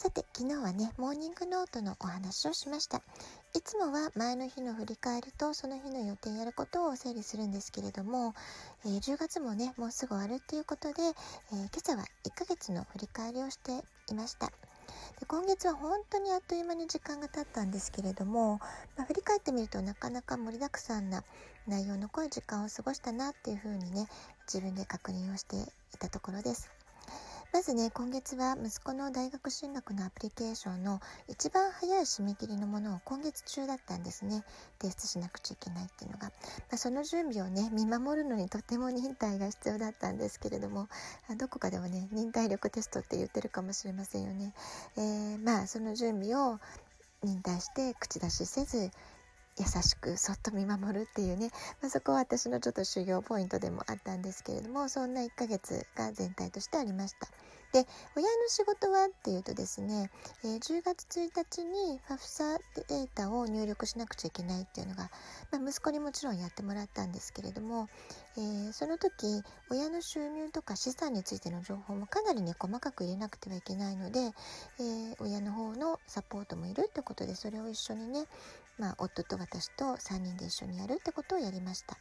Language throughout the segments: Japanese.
さて、昨日はね、モーニングノートのお話をしました。いつもは前の日の振り返りとその日の予定やることを整理するんですけれども、えー、10月もね、もうすぐ終わるっていうことで、えー、今朝は1ヶ月の振り返りをしていました。で今月は本当にあっという間に時間が経ったんですけれども、まあ、振り返ってみるとなかなか盛りだくさんな内容の濃い時間を過ごしたなっていうふうにね自分で確認をしていたところです。まずね、今月は息子の大学進学のアプリケーションの一番早い締め切りのものを今月中だったんですね。提出しなくちゃいけないっていうのが。まあ、その準備をね、見守るのにとても忍耐が必要だったんですけれども、どこかでもね、忍耐力テストって言ってるかもしれませんよね。えー、まあ、その準備を忍耐して口出しせず、優しくそっと見守るっていうね、まあ、そこは私のちょっと修行ポイントでもあったんですけれどもそんな1ヶ月が全体としてありました。で親の仕事はっていうとですね、えー、10月1日にファフサデータを入力しなくちゃいけないっていうのが、まあ、息子にもちろんやってもらったんですけれども、えー、その時親の収入とか資産についての情報もかなりね細かく入れなくてはいけないので、えー、親の方のサポートもいるってことでそれを一緒にね、まあ、夫と私と3人で一緒にやるってことをやりました。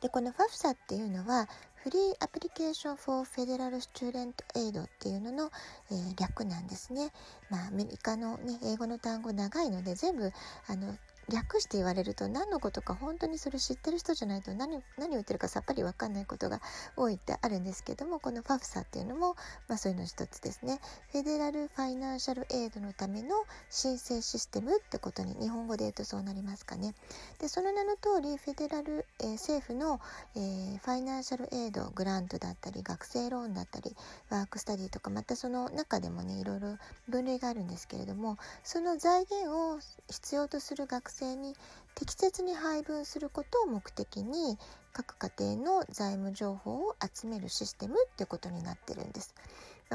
でこの FAFSA っていうのは Free Application for Federal Student Aid っていうのの、えー、略なんですね。まあアメリカのね英語の単語長いので全部あの略して言われると何のことか本当にそれ知ってる人じゃないと何何を言ってるかさっぱり分かんないことが多いってあるんですけどもこの FAFSA っていうのも、まあ、そういうの一つですね。 Federal Financial Aid のための申請システムってことに日本語で言うとそうなりますかね。でその名の通り federal、えー、政府の、えー、 financial aid grant だったり学生ローンだったり work-study とかまたその中でもねいろいろ分類があるんですけれどもその財源を必要とする学生に適切に配分することを目的に各家庭の財務情報を集めるシステムってことになってるんです。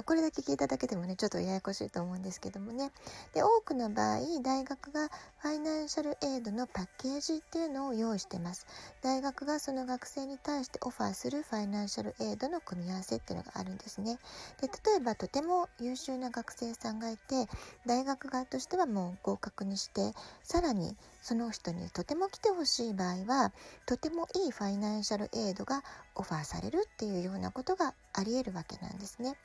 これだけ聞いただけでもねちょっとややこしいと思うんですけどもね。で多くの場合大学がファイナンシャルエイドのパッケージっていうのを用意してます。大学がその学生に対してオファーするファイナンシャルエイドの組み合わせっていうのがあるんですね。で例えばとても優秀な学生さんがいて大学側としてはもう合格にしてさらにその人にとても来てほしい場合はとてもいいファイナンシャルエイドがオファーされるっていうようなことがありえるわけなんですね。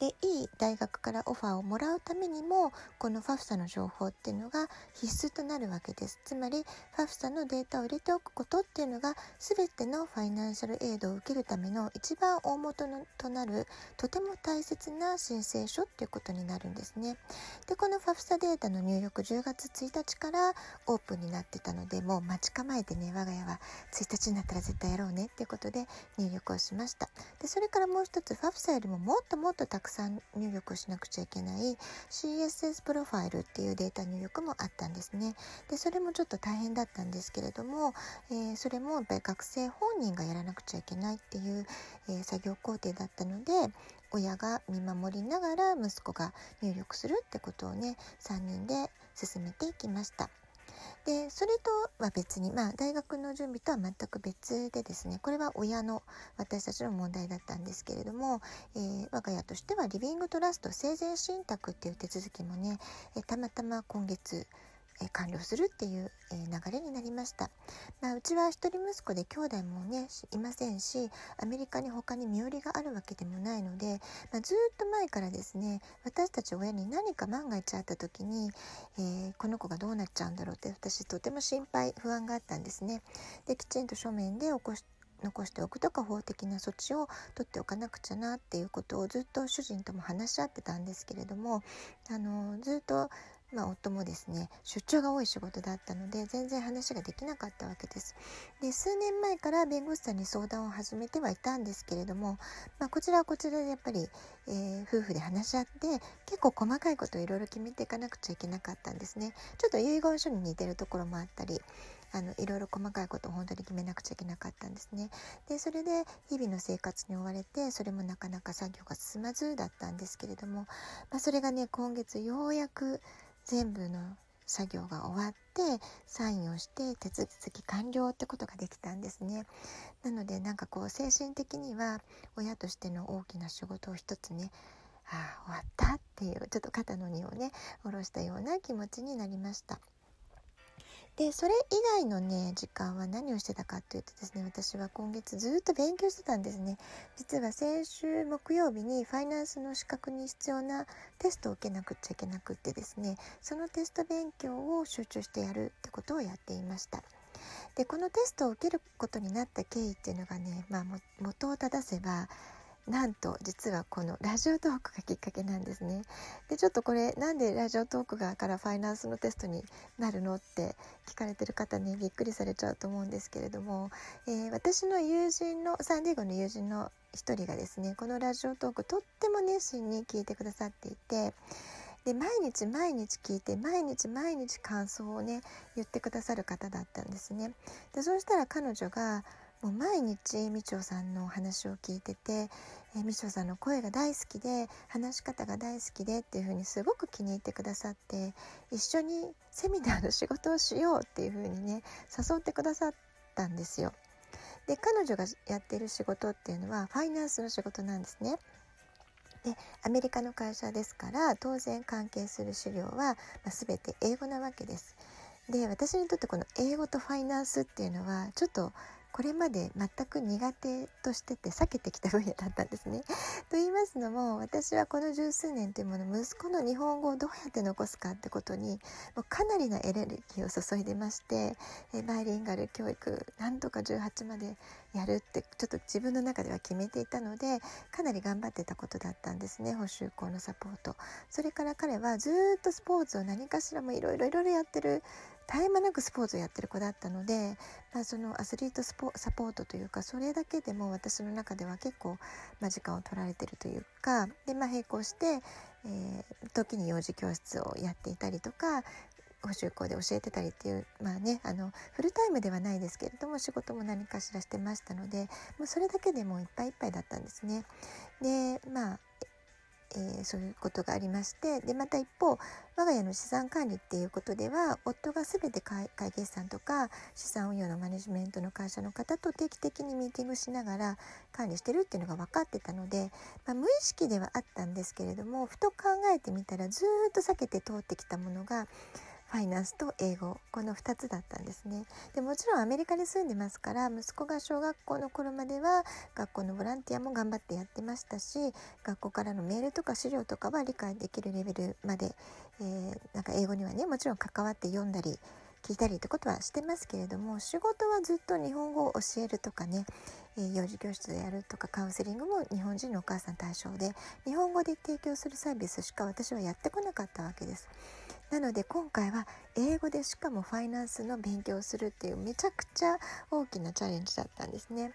でいい大学からオファーをもらうためにもこの FAFSA の情報っていうのが必須となるわけです。つまり FAFSA のデータを入れておくことっていうのが全てのファイナンシャルエイドを受けるための一番大元のとなるとても大切な申請書っていうことになるんですね。でこの FAFSA データの入力10月1日からオープンになってたのでもう待ち構えてね我が家は1日になったら絶対やろうねっていうことで入力をしました。でそれからもう一つ FAFSA よりももっともっとたくさん入力しなくちゃいけない CSS プロファイルっていうデータ入力もあったんですね。でそれもちょっと大変だったんですけれども、えー、それもやっぱり学生本人がやらなくちゃいけないっていう、えー、作業工程だったので親が見守りながら息子が入力するってことをね3人で進めていきました。でそれとは別に、まあ、大学の準備とは全く別でですねこれは親の私たちの問題だったんですけれども、えー、我が家としてはリビングトラスト生前信託っていう手続きもね、えたまたま今月え完了するっていう、え流れになりました、まあ、うちは一人息子で兄弟もねいませんしアメリカに他に身寄りがあるわけでもないので、まあ、ずっと前からですね私たち親に何か万が一あった時に、えー、この子がどうなっちゃうんだろうって私とても心配不安があったんですね。できちんと書面で起こし残しておくとか法的な措置を取っておかなくちゃなっていうことをずっと主人とも話し合ってたんですけれどもあのずっとまあ、夫もですね出張が多い仕事だったので全然話ができなかったわけです。で数年前から弁護士さんに相談を始めてはいたんですけれども、まあ、こちらはこちらでやっぱり、えー、夫婦で話し合って結構細かいことをいろいろ決めていかなくちゃいけなかったんですね。ちょっと遺言書に似てるところもあったりあのいろいろ細かいことを本当に決めなくちゃいけなかったんですね。でそれで日々の生活に追われてそれもなかなか作業が進まずだったんですけれども、まあ、それがね今月ようやく全部の作業が終わってサインをして手続き完了ってことができたんですね。なのでなんかこう精神的には親としての大きな仕事を一つねああ終わったっていうちょっと肩の荷をね下ろしたような気持ちになりました。でそれ以外のね時間は何をしてたかっていうとですね私は今月ずっと勉強してたんですね。実は先週木曜日にファイナンスの資格に必要なテストを受けなくちゃいけなくってですねそのテスト勉強を集中してやるってことをやっていました。でこのテストを受けることになった経緯っていうのがね、まあ、元を正せばなんと実はこのラジオトークがきっかけなんですね。でちょっとこれなんでラジオトークがからファイナンスのテストになるのって聞かれてる方ねびっくりされちゃうと思うんですけれども、えー、私の友人のサンディエゴの友人の一人がですねこのラジオトークとっても熱心に聞いてくださっていて。で毎日毎日聞いて毎日毎日感想をね言ってくださる方だったんですね。でそうしたら彼女がもう毎日みちょさんのお話を聞いてて、みちょさんの声が大好きで話し方が大好きでっていう風にすごく気に入ってくださって一緒にセミナーの仕事をしようっていう風にね誘ってくださったんですよ。で彼女がやっている仕事っていうのはファイナンスの仕事なんですね。でアメリカの会社ですから当然関係する資料は、まあ、全て英語なわけです。で私にとってこの英語とファイナンスっていうのはちょっとこれまで全く苦手としてて避けてきた分野だったんですね。と言いますのも私はこの十数年というもの息子の日本語をどうやって残すかってことにもうかなりのエネルギーを注いでましてバイリンガル教育なんとか18までやるってちょっと自分の中では決めていたのでかなり頑張ってたことだったんですね補修校のサポート。それから彼はずっとスポーツを何かしらもいろいろいろいろやってる絶え間なくスポーツをやってる子だったので、まあ、そのアスリートスポサポートというかそれだけでも私の中では結構、まあ、時間を取られてるというかで、まあ、並行して、えー、時に幼児教室をやっていたりとか補習校で教えてたりっていうまあねあのフルタイムではないですけれども仕事も何かしらしてましたのでもうそれだけでもいっぱいいっぱいだったんですね。でまあえー、そういうことがありましてでまた一方我が家の資産管理っていうことでは夫が全て会計士さんとか資産運用のマネジメントの会社の方と定期的にミーティングしながら管理してるっていうのが分かってたので、まあ、無意識ではあったんですけれどもふと考えてみたらずっと避けて通ってきたものがファイナンスと英語。この2つだったんですね。でもちろんアメリカに住んでますから息子が小学校の頃までは学校のボランティアも頑張ってやってましたし学校からのメールとか資料とかは理解できるレベルまで、えー、なんか英語にはねもちろん関わって読んだり聞いたりってことはしてますけれども仕事はずっと日本語を教えるとかね、え、幼児教室でやるとかカウンセリングも日本人のお母さん対象で日本語で提供するサービスしか私はやってこなかったわけです。なので今回は英語でしかもファイナンスの勉強をするっていうめちゃくちゃ大きなチャレンジだったんですね。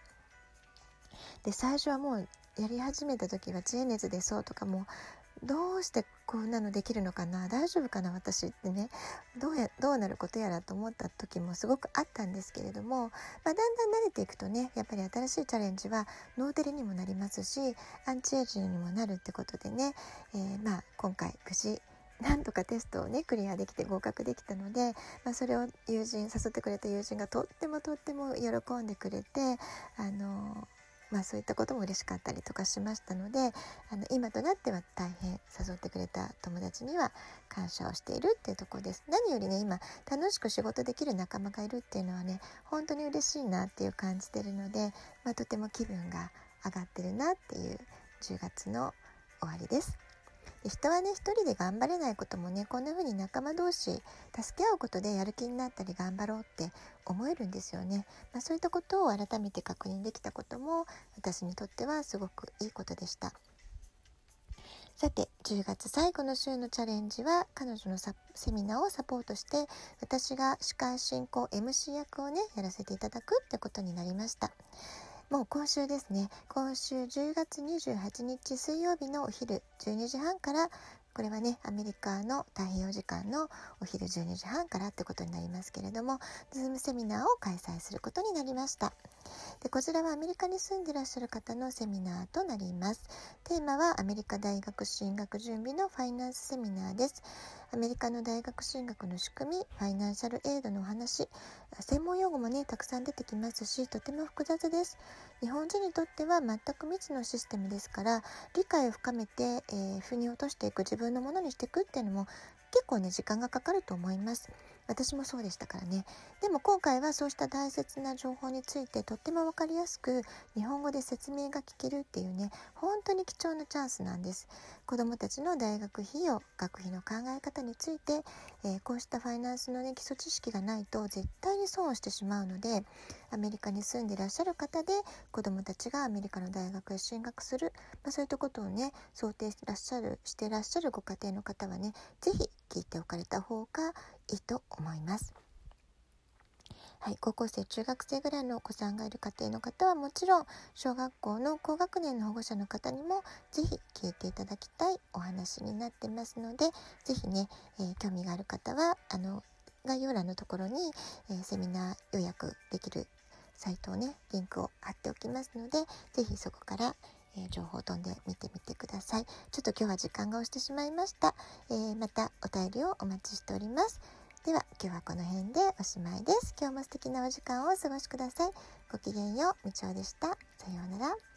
で最初はもうやり始めた時は知恵熱でそうとかもどうしてこんなのできるのかな？大丈夫かな？私ってね。どうやどうなることやらと思った時もすごくあったんですけれども、まあ、だんだん慣れていくとねやっぱり新しいチャレンジはノーテレにもなりますしアンチエイジングにもなるってことでね、えー、まあ今回無事なんとかテストをねクリアできて合格できたので、まあ、それを友人誘ってくれた友人がとってもとっても喜んでくれてあのまあ、そういったことも嬉しかったりとかしましたのであの今となっては大変誘ってくれた友達には感謝をしているっていうところです何よりね今楽しく仕事できる仲間がいるっていうのはね本当に嬉しいなっていう感じてるので、まあ、とても気分が上がってるなっていう10月の終わりです。人はね一人で頑張れないこともねこんな風に仲間同士助け合うことでやる気になったり頑張ろうって思えるんですよね、まあ、そういったことを改めて確認できたことも私にとってはすごくいいことでしたさて、10月最後の週のチャレンジは、彼女のセミナーをサポートして、私が司会進行 MC 役をね、やらせていただくってことになりました。もう今週ですね、今週10月28日水曜日のお昼12時半から、これはね、アメリカの太平洋時間のお昼12時半からってことになりますけれども、ズームセミナーを開催することになりました。でこちらはアメリカに住んでらっしゃる方のセミナーとなります。テーマはアメリカ大学進学準備のファイナンスセミナーです。アメリカの大学進学の仕組み、ファイナンシャルエイドのお話、専門用語もね、たくさん出てきますし、とても複雑です。日本人にとっては全く未知のシステムですから、理解を深めて、えー、腑に落としていく、自分のものにしていくっていうのも結構ね、時間がかかると思います。私もそうでしたからね。でも今回はそうした大切な情報についてとっても分かりやすく日本語で説明が聞けるっていうね、本当に貴重なチャンスなんです。子どもたちの大学費用、学費の考え方について、えー、こうしたファイナンスのね、基礎知識がないと絶対に損をしてしまうので、アメリカに住んでらっしゃる方で子どもたちがアメリカの大学へ進学する、まあ、そういったことをね、想定してらっしゃる、してらっしゃるご家庭の方はね、是非聞いておかれた方がいいと思います。はい、高校生、中学生ぐらいのお子さんがいる家庭の方はもちろん、小学校の高学年の保護者の方にもぜひ聞いていただきたいお話になってますので、ぜひね、えー、興味がある方は、あの、概要欄のところに、えー、セミナー予約できるサイトをね、リンクを貼っておきますので、是非そこから、えー、情報を飛んで見てみてください。ちょっと今日は時間が押してしまいました。えー、またお便りをお待ちしております。では今日はこの辺でおしまいです。今日も素敵なお時間をお過ごしください。ごきげんよう、みちおでした。さようなら。